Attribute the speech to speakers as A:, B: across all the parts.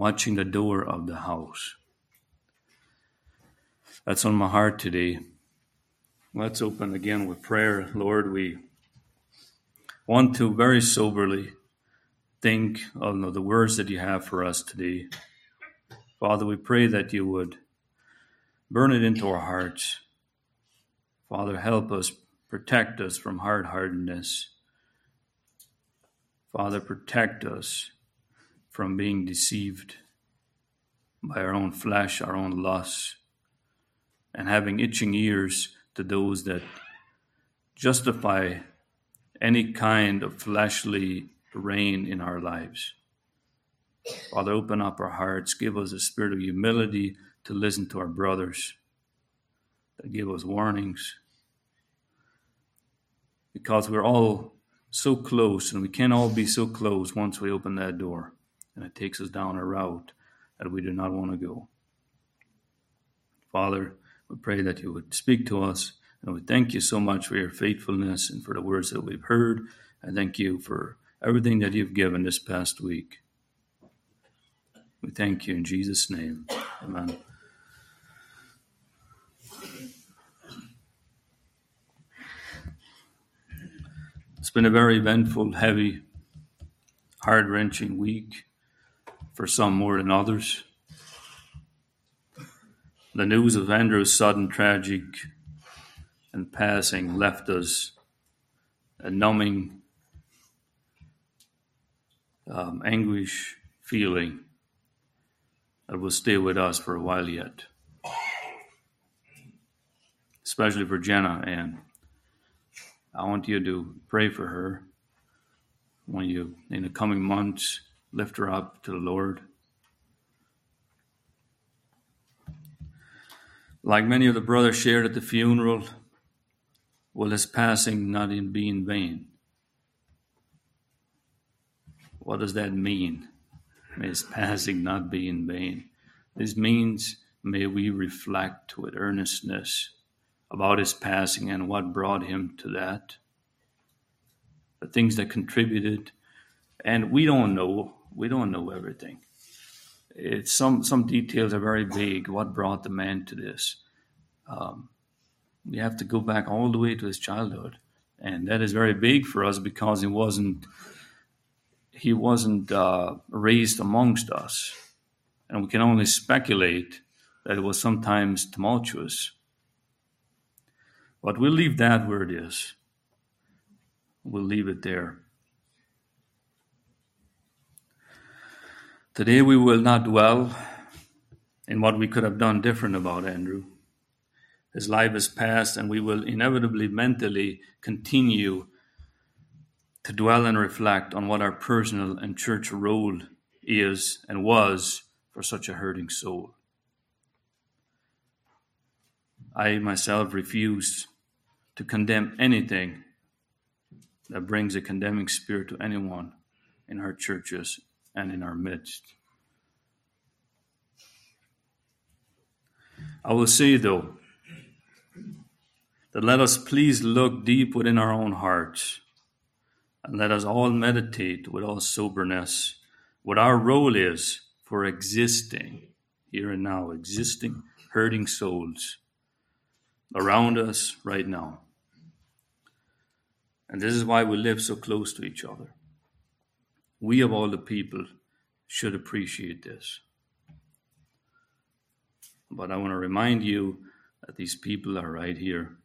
A: watching the door of the house. That's on my heart today. Let's open again with prayer. Lord, we want to very soberly think of the words that you have for us today. Father, we pray that you would burn it into our hearts. Father, help us, protect us from hard heartedness. Father, protect us from being deceived by our own flesh, our own lusts, and having itching ears to those that justify any kind of fleshly reign in our lives. Father, open up our hearts, give us a spirit of humility to listen to our brothers, that give us warnings. Because we're all so close, and we can't all be so close once we open that door, and it takes us down a route that we do not want to go. Father, we pray that you would speak to us, and we thank you so much for your faithfulness and for the words that we've heard. I thank you for everything that you've given this past week. We thank you in Jesus' name. Amen. It's been a very eventful, heavy, heart wrenching week for some more than others. The news of Andrew's sudden tragic and passing left us a numbing um, anguish feeling that will stay with us for a while yet, especially for Jenna. And I want you to pray for her when you, in the coming months, lift her up to the Lord. Like many of the brothers shared at the funeral, will his passing not be in vain? What does that mean? May his passing not be in vain. This means may we reflect with earnestness about his passing and what brought him to that, the things that contributed. And we don't know, we don't know everything. It's some some details are very vague. What brought the man to this? Um, we have to go back all the way to his childhood, and that is very big for us because he wasn't he wasn't uh, raised amongst us, and we can only speculate that it was sometimes tumultuous. But we'll leave that where it is. We'll leave it there. Today we will not dwell in what we could have done different about Andrew. His life is past, and we will inevitably mentally continue to dwell and reflect on what our personal and church role is and was for such a hurting soul. I myself refuse to condemn anything that brings a condemning spirit to anyone in our churches and in our midst. I will say, though, that let us please look deep within our own hearts and let us all meditate with all soberness what our role is for existing here and now, existing hurting souls around us right now. And this is why we live so close to each other. We, of all the people, should appreciate this. But I want to remind you that these people are right here.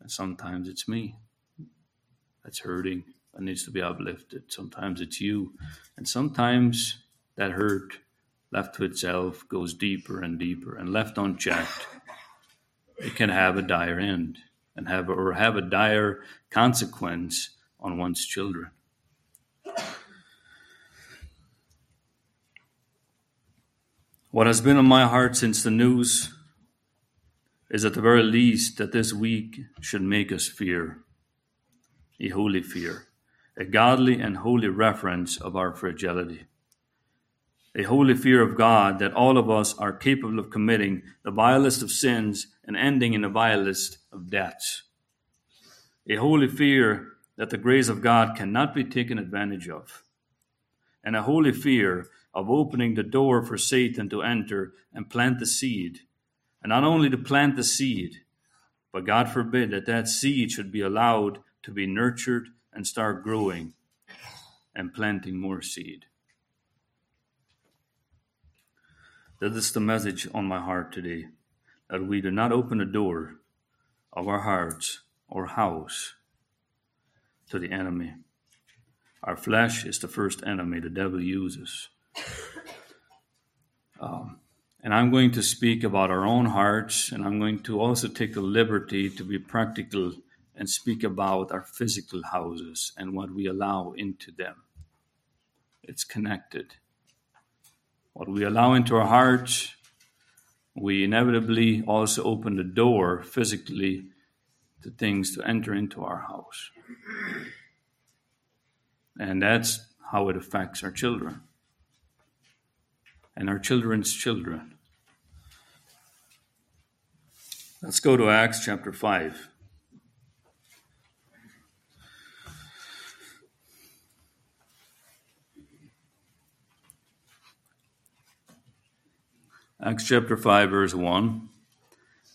A: And sometimes it's me that's hurting that needs to be uplifted. Sometimes it's you. And sometimes that hurt left to itself goes deeper and deeper and left unchecked. It can have a dire end and have or have a dire consequence on one's children. What has been on my heart since the news is at the very least that this week should make us fear, a holy fear, a godly and holy reference of our fragility, a holy fear of God that all of us are capable of committing the vilest of sins and ending in the vilest of deaths, a holy fear that the grace of God cannot be taken advantage of, and a holy fear of opening the door for Satan to enter and plant the seed. And not only to plant the seed, but God forbid that that seed should be allowed to be nurtured and start growing and planting more seed. That is the message on my heart today that we do not open the door of our hearts or house to the enemy. Our flesh is the first enemy the devil uses. Um, and I'm going to speak about our own hearts, and I'm going to also take the liberty to be practical and speak about our physical houses and what we allow into them. It's connected. What we allow into our hearts, we inevitably also open the door physically to things to enter into our house. And that's how it affects our children and our children's children. Let's go to Acts chapter 5. Acts chapter 5, verse 1.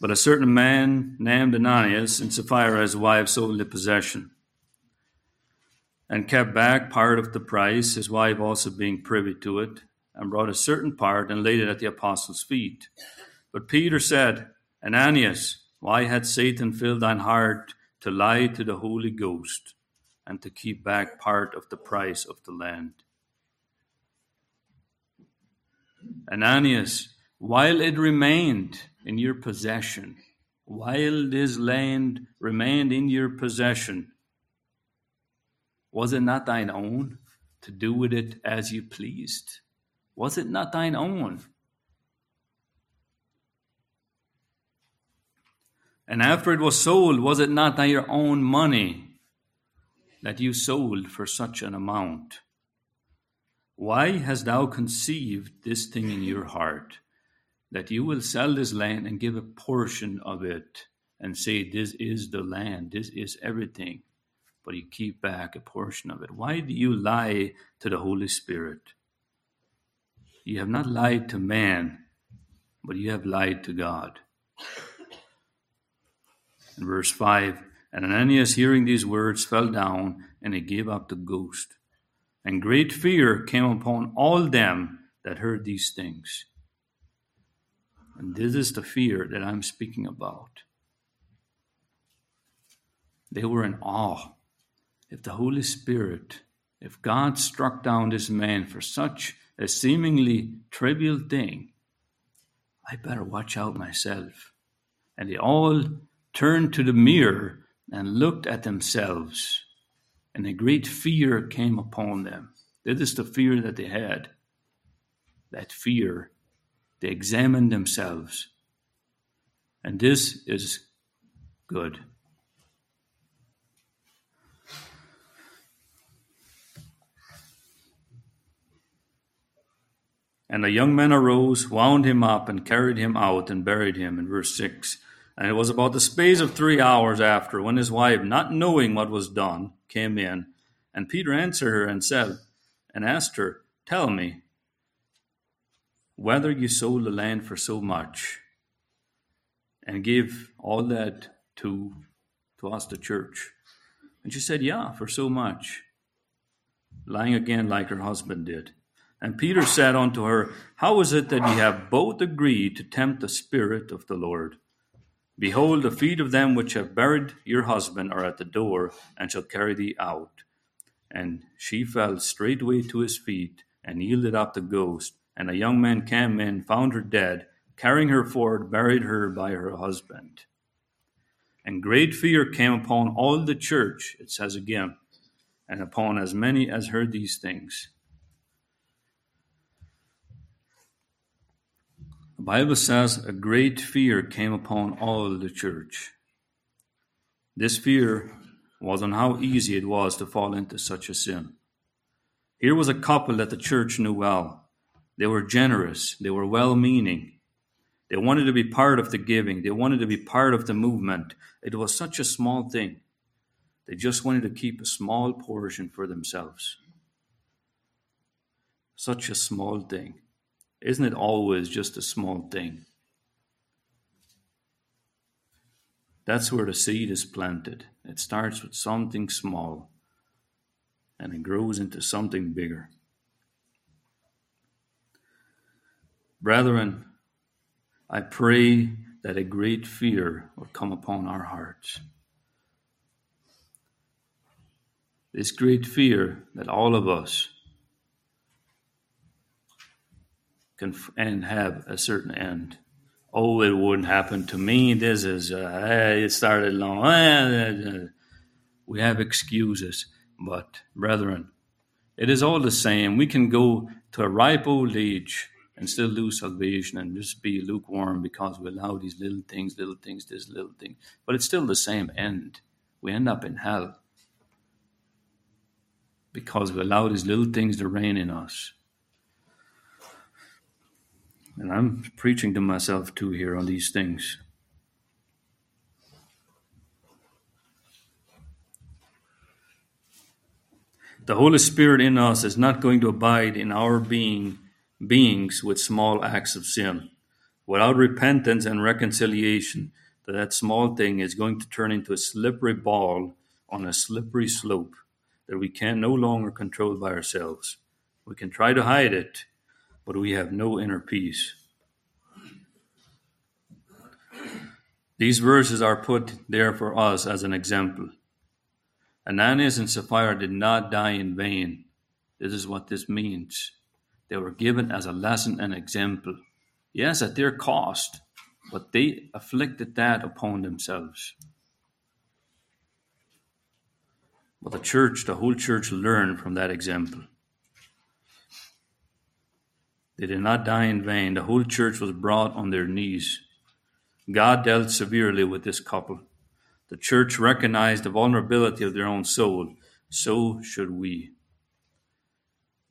A: But a certain man named Ananias and Sapphira's wife sold the possession and kept back part of the price, his wife also being privy to it, and brought a certain part and laid it at the apostles' feet. But Peter said, Ananias, why had Satan filled thine heart to lie to the Holy Ghost and to keep back part of the price of the land? Ananias, while it remained in your possession, while this land remained in your possession, was it not thine own to do with it as you pleased? Was it not thine own? And after it was sold, was it not thy own money that you sold for such an amount? Why hast thou conceived this thing in your heart? that you will sell this land and give a portion of it and say, This is the land, this is everything, but you keep back a portion of it. Why do you lie to the Holy Spirit? You have not lied to man, but you have lied to God. In verse 5, and Ananias, hearing these words, fell down and he gave up the ghost. And great fear came upon all them that heard these things. And this is the fear that I'm speaking about. They were in awe. If the Holy Spirit, if God struck down this man for such a seemingly trivial thing, I better watch out myself. And they all turned to the mirror and looked at themselves, and a great fear came upon them. This is the fear that they had. That fear they examine themselves. And this is good. And the young men arose, wound him up, and carried him out, and buried him. In verse 6. And it was about the space of three hours after, when his wife, not knowing what was done, came in. And Peter answered her and said, and asked her, Tell me, whether you sold the land for so much and gave all that to to us the church and she said yeah for so much lying again like her husband did and peter said unto her how is it that ye have both agreed to tempt the spirit of the lord behold the feet of them which have buried your husband are at the door and shall carry thee out and she fell straightway to his feet and yielded up the ghost and a young man came in, found her dead, carrying her forward, buried her by her husband. And great fear came upon all the church, it says again, and upon as many as heard these things. The Bible says a great fear came upon all the church. This fear was on how easy it was to fall into such a sin. Here was a couple that the church knew well. They were generous. They were well meaning. They wanted to be part of the giving. They wanted to be part of the movement. It was such a small thing. They just wanted to keep a small portion for themselves. Such a small thing. Isn't it always just a small thing? That's where the seed is planted. It starts with something small and it grows into something bigger. Brethren, I pray that a great fear will come upon our hearts. This great fear that all of us can and have a certain end. Oh, it wouldn't happen to me. This is uh, it started long. Uh, we have excuses, but brethren, it is all the same. We can go to a ripe old age and still lose salvation and just be lukewarm because we allow these little things, little things, this little thing. But it's still the same end. We end up in hell because we allow these little things to reign in us. And I'm preaching to myself too here on these things. The Holy Spirit in us is not going to abide in our being beings with small acts of sin. Without repentance and reconciliation, that small thing is going to turn into a slippery ball on a slippery slope that we can no longer control by ourselves. We can try to hide it, but we have no inner peace. These verses are put there for us as an example. Ananias and Sapphira did not die in vain. This is what this means. They were given as a lesson and example. Yes, at their cost, but they afflicted that upon themselves. But the church, the whole church, learned from that example. They did not die in vain. The whole church was brought on their knees. God dealt severely with this couple. The church recognized the vulnerability of their own soul. So should we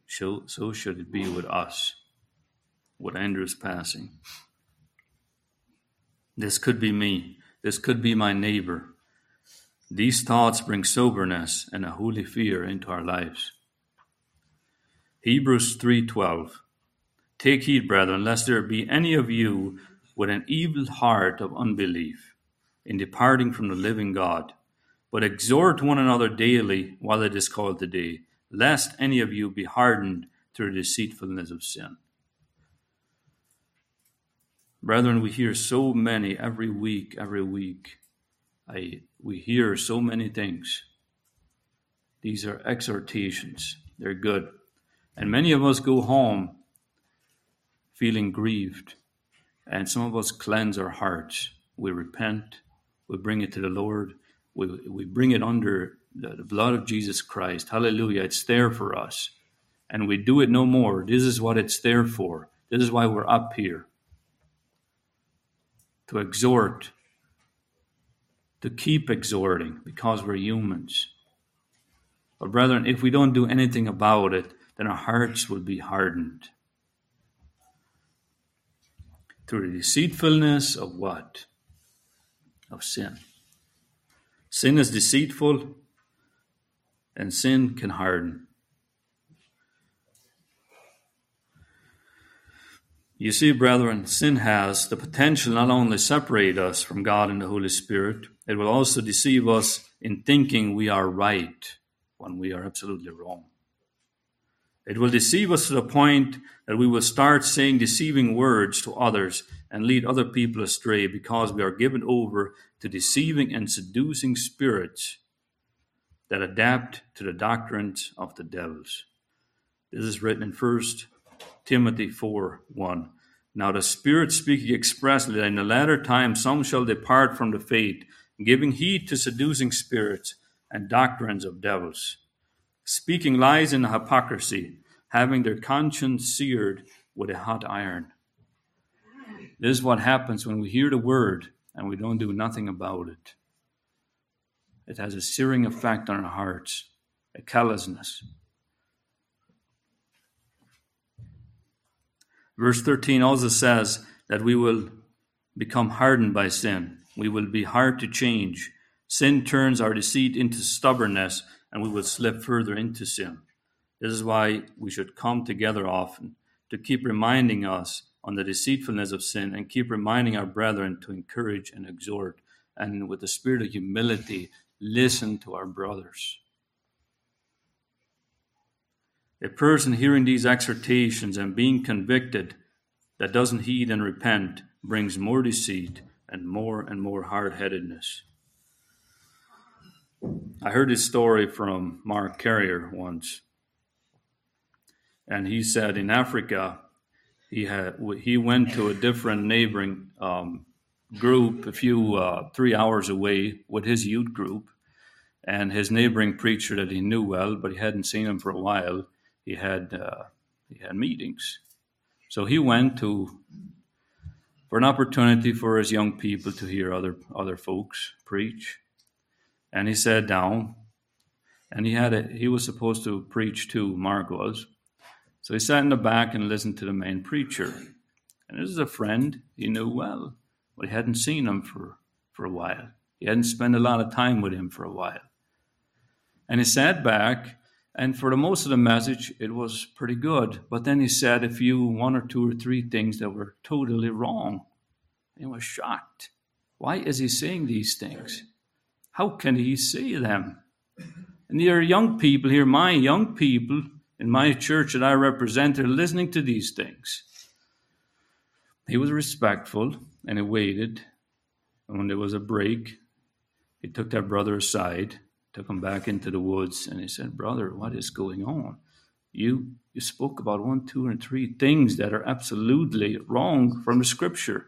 A: so so should it be with us, with Andrew's passing. This could be me. This could be my neighbor. These thoughts bring soberness and a holy fear into our lives. Hebrews 3:12 Take heed, brethren, lest there be any of you with an evil heart of unbelief in departing from the living God, but exhort one another daily while it is called today, lest any of you be hardened through the deceitfulness of sin. Brethren, we hear so many every week, every week. I, we hear so many things. These are exhortations, they're good. And many of us go home feeling grieved, and some of us cleanse our hearts. We repent, we bring it to the Lord, we, we bring it under the, the blood of Jesus Christ. Hallelujah. It's there for us. And we do it no more. This is what it's there for. This is why we're up here. To exhort, to keep exhorting, because we're humans. But, brethren, if we don't do anything about it, then our hearts will be hardened. Through the deceitfulness of what? Of sin. Sin is deceitful and sin can harden. You see, brethren, sin has the potential not only separate us from God and the Holy Spirit, it will also deceive us in thinking we are right when we are absolutely wrong. It will deceive us to the point that we will start saying deceiving words to others and lead other people astray because we are given over to deceiving and seducing spirits that adapt to the doctrines of the devils. This is written in 1 Timothy 4 1. Now the Spirit speaking expressly that in the latter time some shall depart from the faith, giving heed to seducing spirits and doctrines of devils, speaking lies in hypocrisy, having their conscience seared with a hot iron. This is what happens when we hear the word and we don't do nothing about it. It has a searing effect on our hearts, a callousness. Verse 13 also says that we will become hardened by sin. We will be hard to change. Sin turns our deceit into stubbornness, and we will slip further into sin. This is why we should come together often to keep reminding us on the deceitfulness of sin and keep reminding our brethren to encourage and exhort and with the spirit of humility listen to our brothers. A person hearing these exhortations and being convicted that doesn't heed and repent brings more deceit and more and more hard headedness. I heard this story from Mark Carrier once, and he said in Africa he had he went to a different neighboring um, group a few uh, three hours away with his youth group, and his neighboring preacher that he knew well, but he hadn't seen him for a while. He had uh, he had meetings, so he went to for an opportunity for his young people to hear other other folks preach, and he sat down, and he had a, he was supposed to preach too. Mark was, so he sat in the back and listened to the main preacher, and this is a friend he knew well, but he hadn't seen him for for a while. He hadn't spent a lot of time with him for a while. And he sat back, and for the most of the message, it was pretty good. But then he said a few, one or two or three things that were totally wrong. He was shocked. Why is he saying these things? How can he say them? And there are young people here, my young people in my church that I represent, are listening to these things. He was respectful and he waited. And when there was a break, he took that brother aside took him back into the woods and he said, Brother, what is going on? You you spoke about one, two, and three things that are absolutely wrong from the scripture.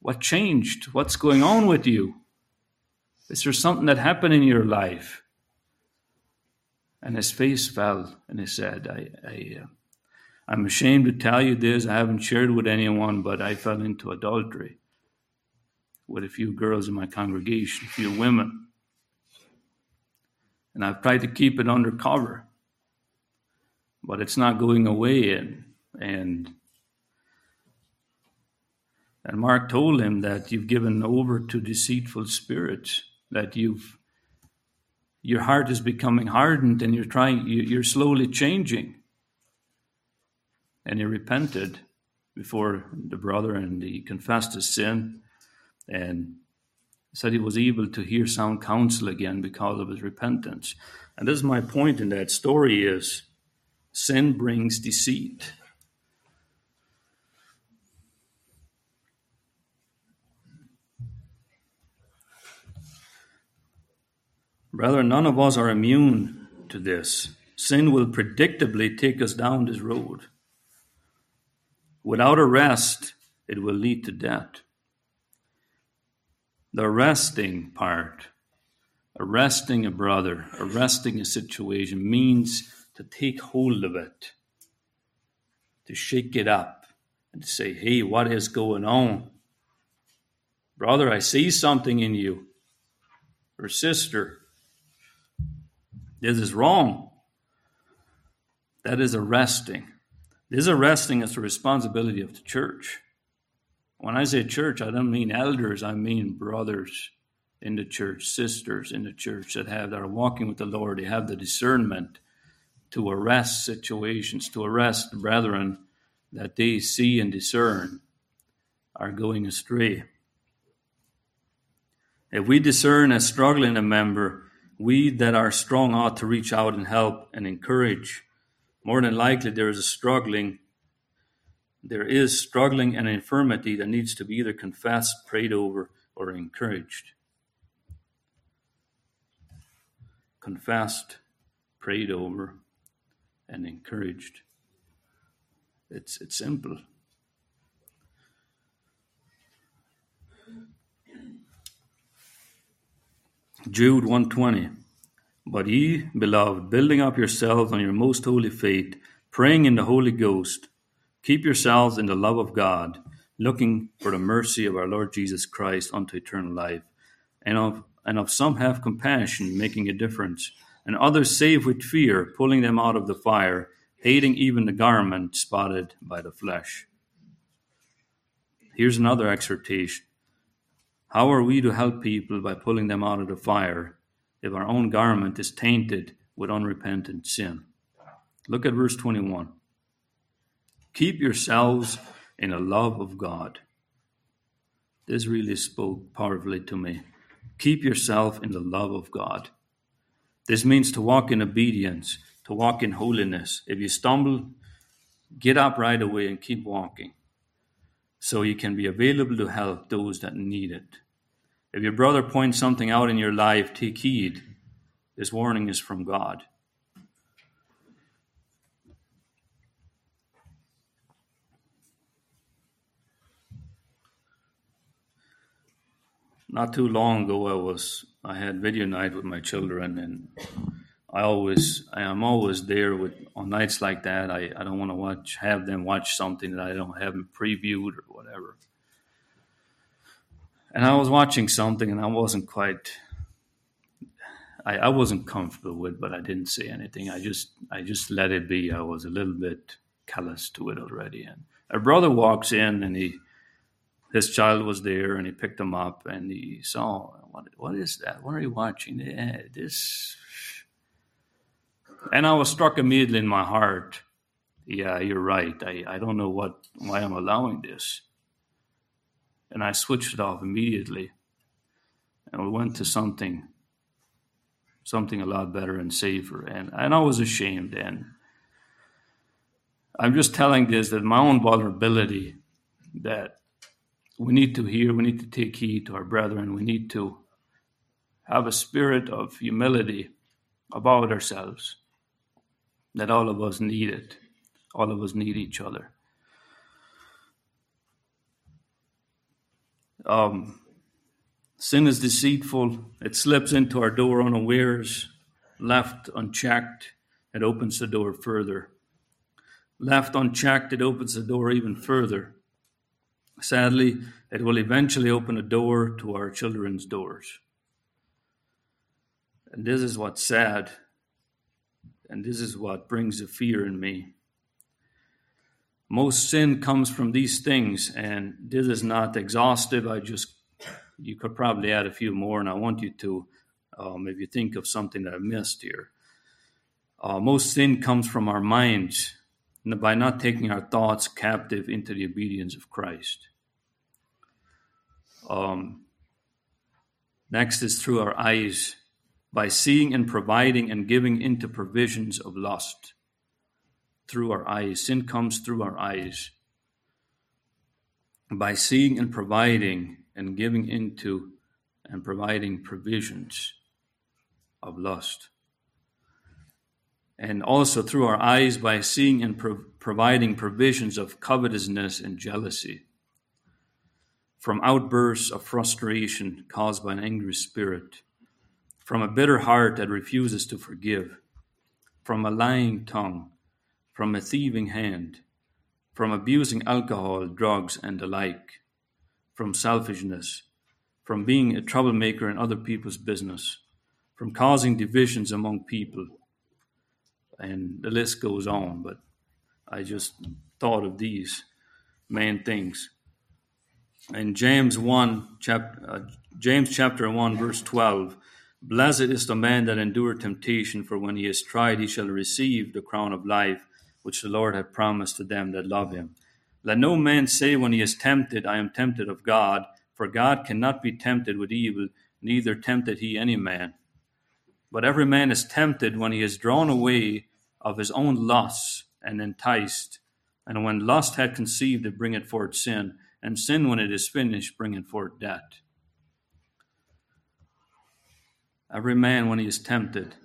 A: What changed? What's going on with you? Is there something that happened in your life? And his face fell and he said, I, I uh, I'm ashamed to tell you this. I haven't shared with anyone, but I fell into adultery with a few girls in my congregation, a few women and I've tried to keep it under cover, but it's not going away. And and and Mark told him that you've given over to deceitful spirits, that you've your heart is becoming hardened, and you're trying, you're slowly changing. And he repented before the brother, and he confessed his sin, and said he was able to hear sound counsel again because of his repentance. And this is my point in that story is sin brings deceit. Brother, none of us are immune to this. Sin will predictably take us down this road. Without arrest, it will lead to death. The arresting part, arresting a brother, arresting a situation means to take hold of it, to shake it up, and to say, hey, what is going on? Brother, I see something in you. Or sister, this is wrong. That is arresting. This arresting is the responsibility of the church. When I say church, I don't mean elders, I mean brothers in the church, sisters in the church that have that are walking with the Lord. They have the discernment to arrest situations, to arrest brethren that they see and discern are going astray. If we discern a struggling member, we that are strong ought to reach out and help and encourage. More than likely, there is a struggling there is struggling and infirmity that needs to be either confessed, prayed over, or encouraged. Confessed, prayed over, and encouraged. It's, it's simple. Jude 120 But ye, beloved, building up yourselves on your most holy faith, praying in the Holy Ghost, Keep yourselves in the love of God, looking for the mercy of our Lord Jesus Christ unto eternal life. And of, and of some have compassion, making a difference, and others save with fear, pulling them out of the fire, hating even the garment spotted by the flesh. Here's another exhortation. How are we to help people by pulling them out of the fire if our own garment is tainted with unrepentant sin? Look at verse 21. Keep yourselves in the love of God. This really spoke powerfully to me. Keep yourself in the love of God. This means to walk in obedience, to walk in holiness. If you stumble, get up right away and keep walking so you can be available to help those that need it. If your brother points something out in your life, take heed. This warning is from God. not too long ago, I was I had video night with my children, and I always I am always there with on nights like that. I, I don't want to watch have them watch something that I don't have them previewed or whatever. And I was watching something, and I wasn't quite. I, I wasn't comfortable with, but I didn't say anything. I just I just let it be. I was a little bit callous to it already. And a brother walks in, and he his child was there and he picked him up and he saw what what is that? What are you watching? Yeah, this and I was struck immediately in my heart. Yeah, you're right. I, I don't know what why I'm allowing this. And I switched it off immediately. And we went to something something a lot better and safer. And, and I was ashamed and I'm just telling this that my own vulnerability that we need to hear, we need to take heed to our brethren, we need to have a spirit of humility about ourselves that all of us need it. All of us need each other. Um, sin is deceitful. It slips into our door unawares. Left unchecked, it opens the door further. Left unchecked, it opens the door even further. Sadly, it will eventually open a door to our children's doors. And this is what's sad, and this is what brings the fear in me. Most sin comes from these things, and this is not exhaustive. I just, you could probably add a few more, and I want you to, um, if you think of something that I missed here. Uh, most sin comes from our minds by not taking our thoughts captive into the obedience of Christ. Um, next is through our eyes by seeing and providing and giving into provisions of lust. Through our eyes. Sin comes through our eyes. By seeing and providing and giving into and providing provisions of lust and also through our eyes by seeing and pro- providing provisions of covetousness and jealousy, from outbursts of frustration caused by an angry spirit, from a bitter heart that refuses to forgive, from a lying tongue, from a thieving hand, from abusing alcohol, drugs, and the like, from selfishness, from being a troublemaker in other people's business, from causing divisions among people and the list goes on. But I just thought of these main things. In James one chapter, uh, James chapter one verse twelve, blessed is the man that endure temptation, for when he is tried, he shall receive the crown of life which the Lord hath promised to them that love him. Let no man say when he is tempted, I am tempted of God, for God cannot be tempted with evil, neither tempted he any man. But every man is tempted when he is drawn away of his own lusts and enticed. And when lust had conceived, it bringeth forth sin, and sin, when it is finished, bringeth forth death. Every man, when he is tempted,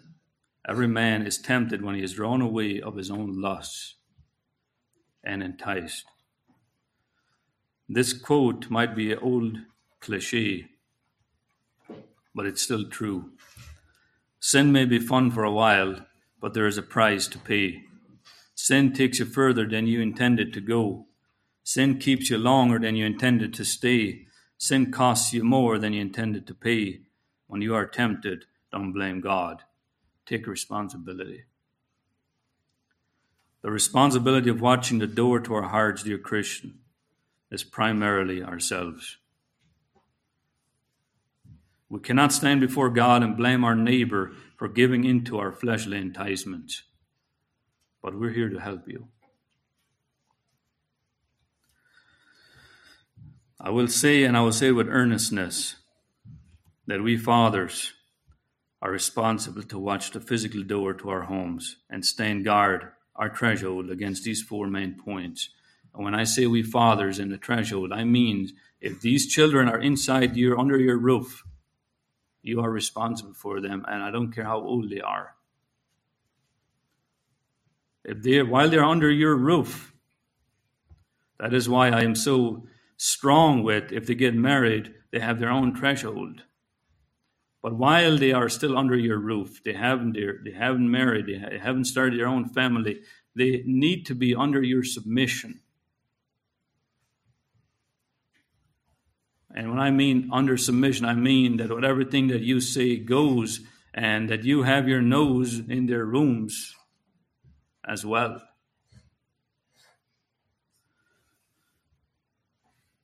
A: every man is tempted when he is drawn away of his own lusts and enticed. This quote might be an old cliche, but it's still true. Sin may be fun for a while, but there is a price to pay. Sin takes you further than you intended to go. Sin keeps you longer than you intended to stay. Sin costs you more than you intended to pay. When you are tempted, don't blame God. Take responsibility. The responsibility of watching the door to our hearts, dear Christian, is primarily ourselves. We cannot stand before God and blame our neighbor for giving in to our fleshly enticements. but we're here to help you. I will say, and I will say with earnestness, that we fathers are responsible to watch the physical door to our homes and stand guard our threshold against these four main points. And when I say we fathers in the threshold, I mean if these children are inside your under your roof, you are responsible for them, and I don't care how old they are. If they while they're under your roof, that is why I am so strong with if they get married, they have their own threshold. But while they are still under your roof, they haven't they haven't married, they haven't started their own family, they need to be under your submission. And when I mean under submission, I mean that whatever thing that you say goes and that you have your nose in their rooms as well.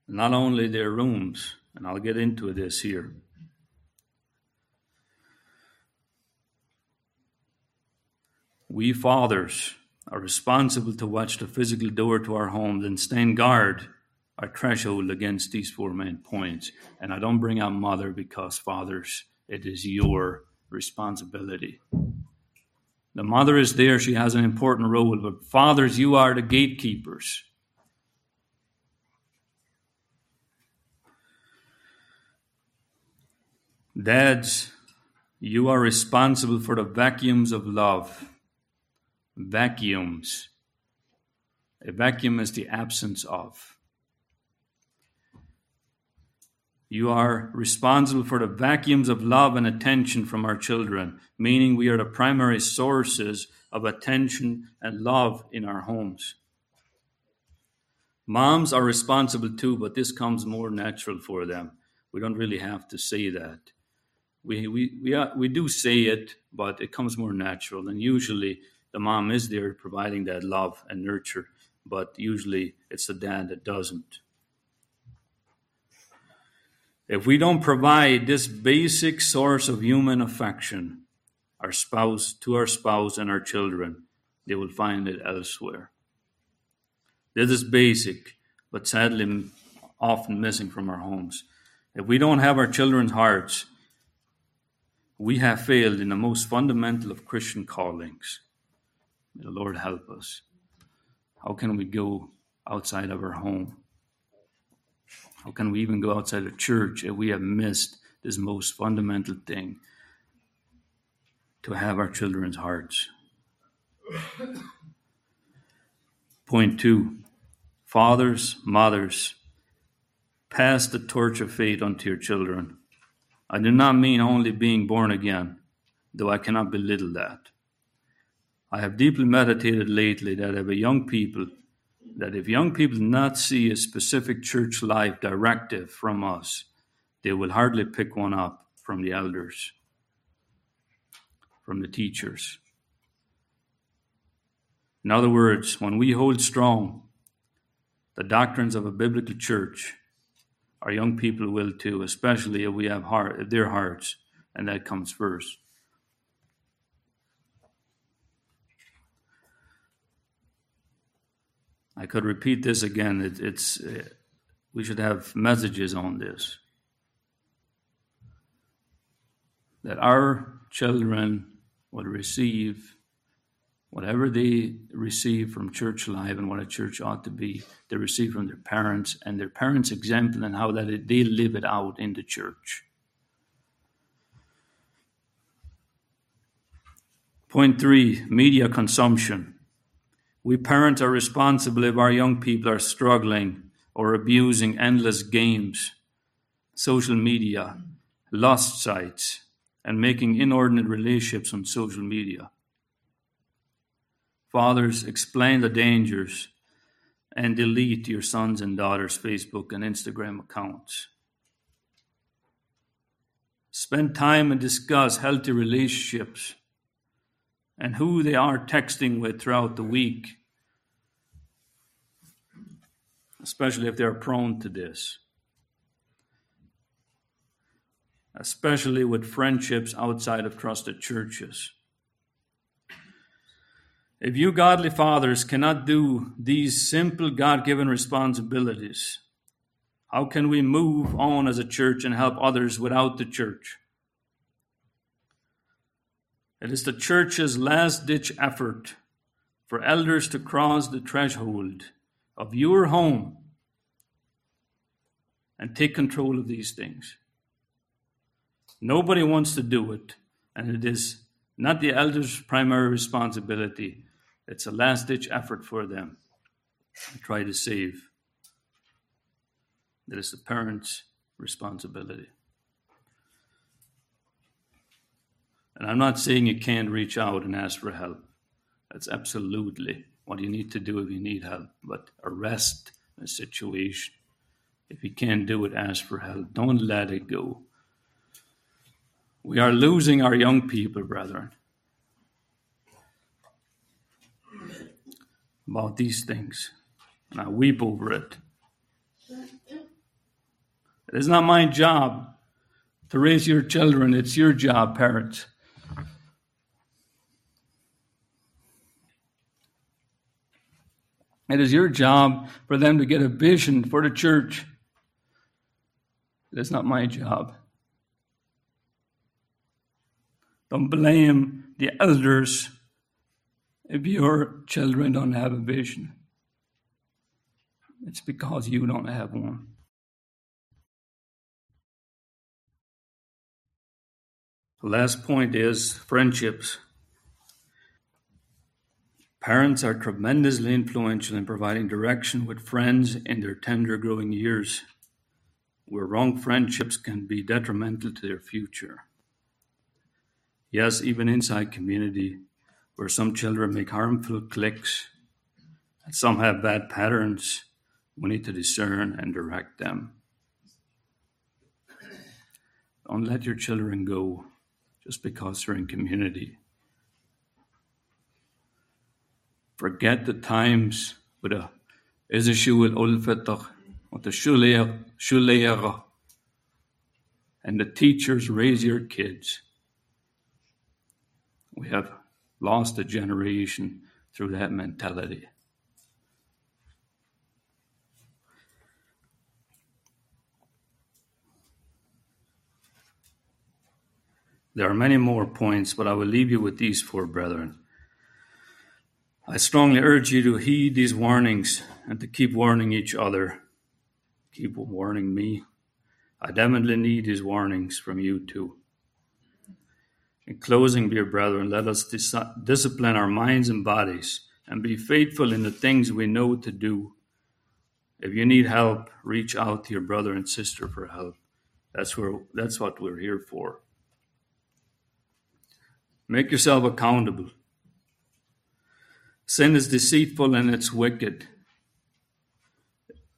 A: Not only their rooms, and I'll get into this here. We fathers are responsible to watch the physical door to our homes and stand guard our threshold against these four main points. And I don't bring out mother because fathers, it is your responsibility. The mother is there, she has an important role, but fathers, you are the gatekeepers. Dads, you are responsible for the vacuums of love. Vacuums. A vacuum is the absence of. You are responsible for the vacuums of love and attention from our children, meaning we are the primary sources of attention and love in our homes. Moms are responsible too, but this comes more natural for them. We don't really have to say that. We, we, we, are, we do say it, but it comes more natural. And usually the mom is there providing that love and nurture, but usually it's the dad that doesn't. If we don't provide this basic source of human affection, our spouse, to our spouse and our children, they will find it elsewhere. This is basic, but sadly often missing from our homes. If we don't have our children's hearts, we have failed in the most fundamental of Christian callings. May the Lord help us. How can we go outside of our home? How can we even go outside of church if we have missed this most fundamental thing to have our children's hearts? Point two fathers, mothers, pass the torch of faith unto your children. I do not mean only being born again, though I cannot belittle that. I have deeply meditated lately that if young people that if young people do not see a specific church life directive from us, they will hardly pick one up from the elders, from the teachers. In other words, when we hold strong the doctrines of a biblical church, our young people will too, especially if we have heart, their hearts, and that comes first. I could repeat this again. It, it's uh, we should have messages on this that our children will receive whatever they receive from church life and what a church ought to be. They receive from their parents and their parents' example and how that they live it out in the church. Point three: media consumption. We parents are responsible if our young people are struggling or abusing endless games, social media, lost sites, and making inordinate relationships on social media. Fathers, explain the dangers and delete your sons and daughters' Facebook and Instagram accounts. Spend time and discuss healthy relationships and who they are texting with throughout the week, especially if they're prone to this. Especially with friendships outside of trusted churches. If you godly fathers cannot do these simple God given responsibilities, how can we move on as a church and help others without the church? It is the church's last ditch effort for elders to cross the threshold of your home and take control of these things. Nobody wants to do it, and it is not the elders' primary responsibility. It's a last ditch effort for them to try to save. That is the parents' responsibility. And I'm not saying you can't reach out and ask for help. That's absolutely what you need to do if you need help. But arrest a situation. If you can't do it, ask for help. Don't let it go. We are losing our young people, brethren. about these things, and I weep over it. It is not my job to raise your children, it's your job, parents. It is your job for them to get a vision for the church. Is not my job. Don't blame the elders if your children don't have a vision, it's because you don't have one. The last point is friendships. Parents are tremendously influential in providing direction with friends in their tender growing years, where wrong friendships can be detrimental to their future. Yes, even inside community, where some children make harmful clicks and some have bad patterns, we need to discern and direct them. Don't let your children go just because they're in community. Forget the times with a shul ulfetach, with the shuleach, and the teachers raise your kids. We have lost a generation through that mentality. There are many more points, but I will leave you with these four, brethren. I strongly urge you to heed these warnings and to keep warning each other. Keep warning me. I definitely need these warnings from you too. In closing, dear brethren, let us dis- discipline our minds and bodies and be faithful in the things we know to do. If you need help, reach out to your brother and sister for help. That's where that's what we're here for. Make yourself accountable. Sin is deceitful and it's wicked.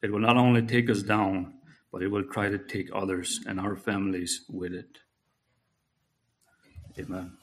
A: It will not only take us down, but it will try to take others and our families with it. Amen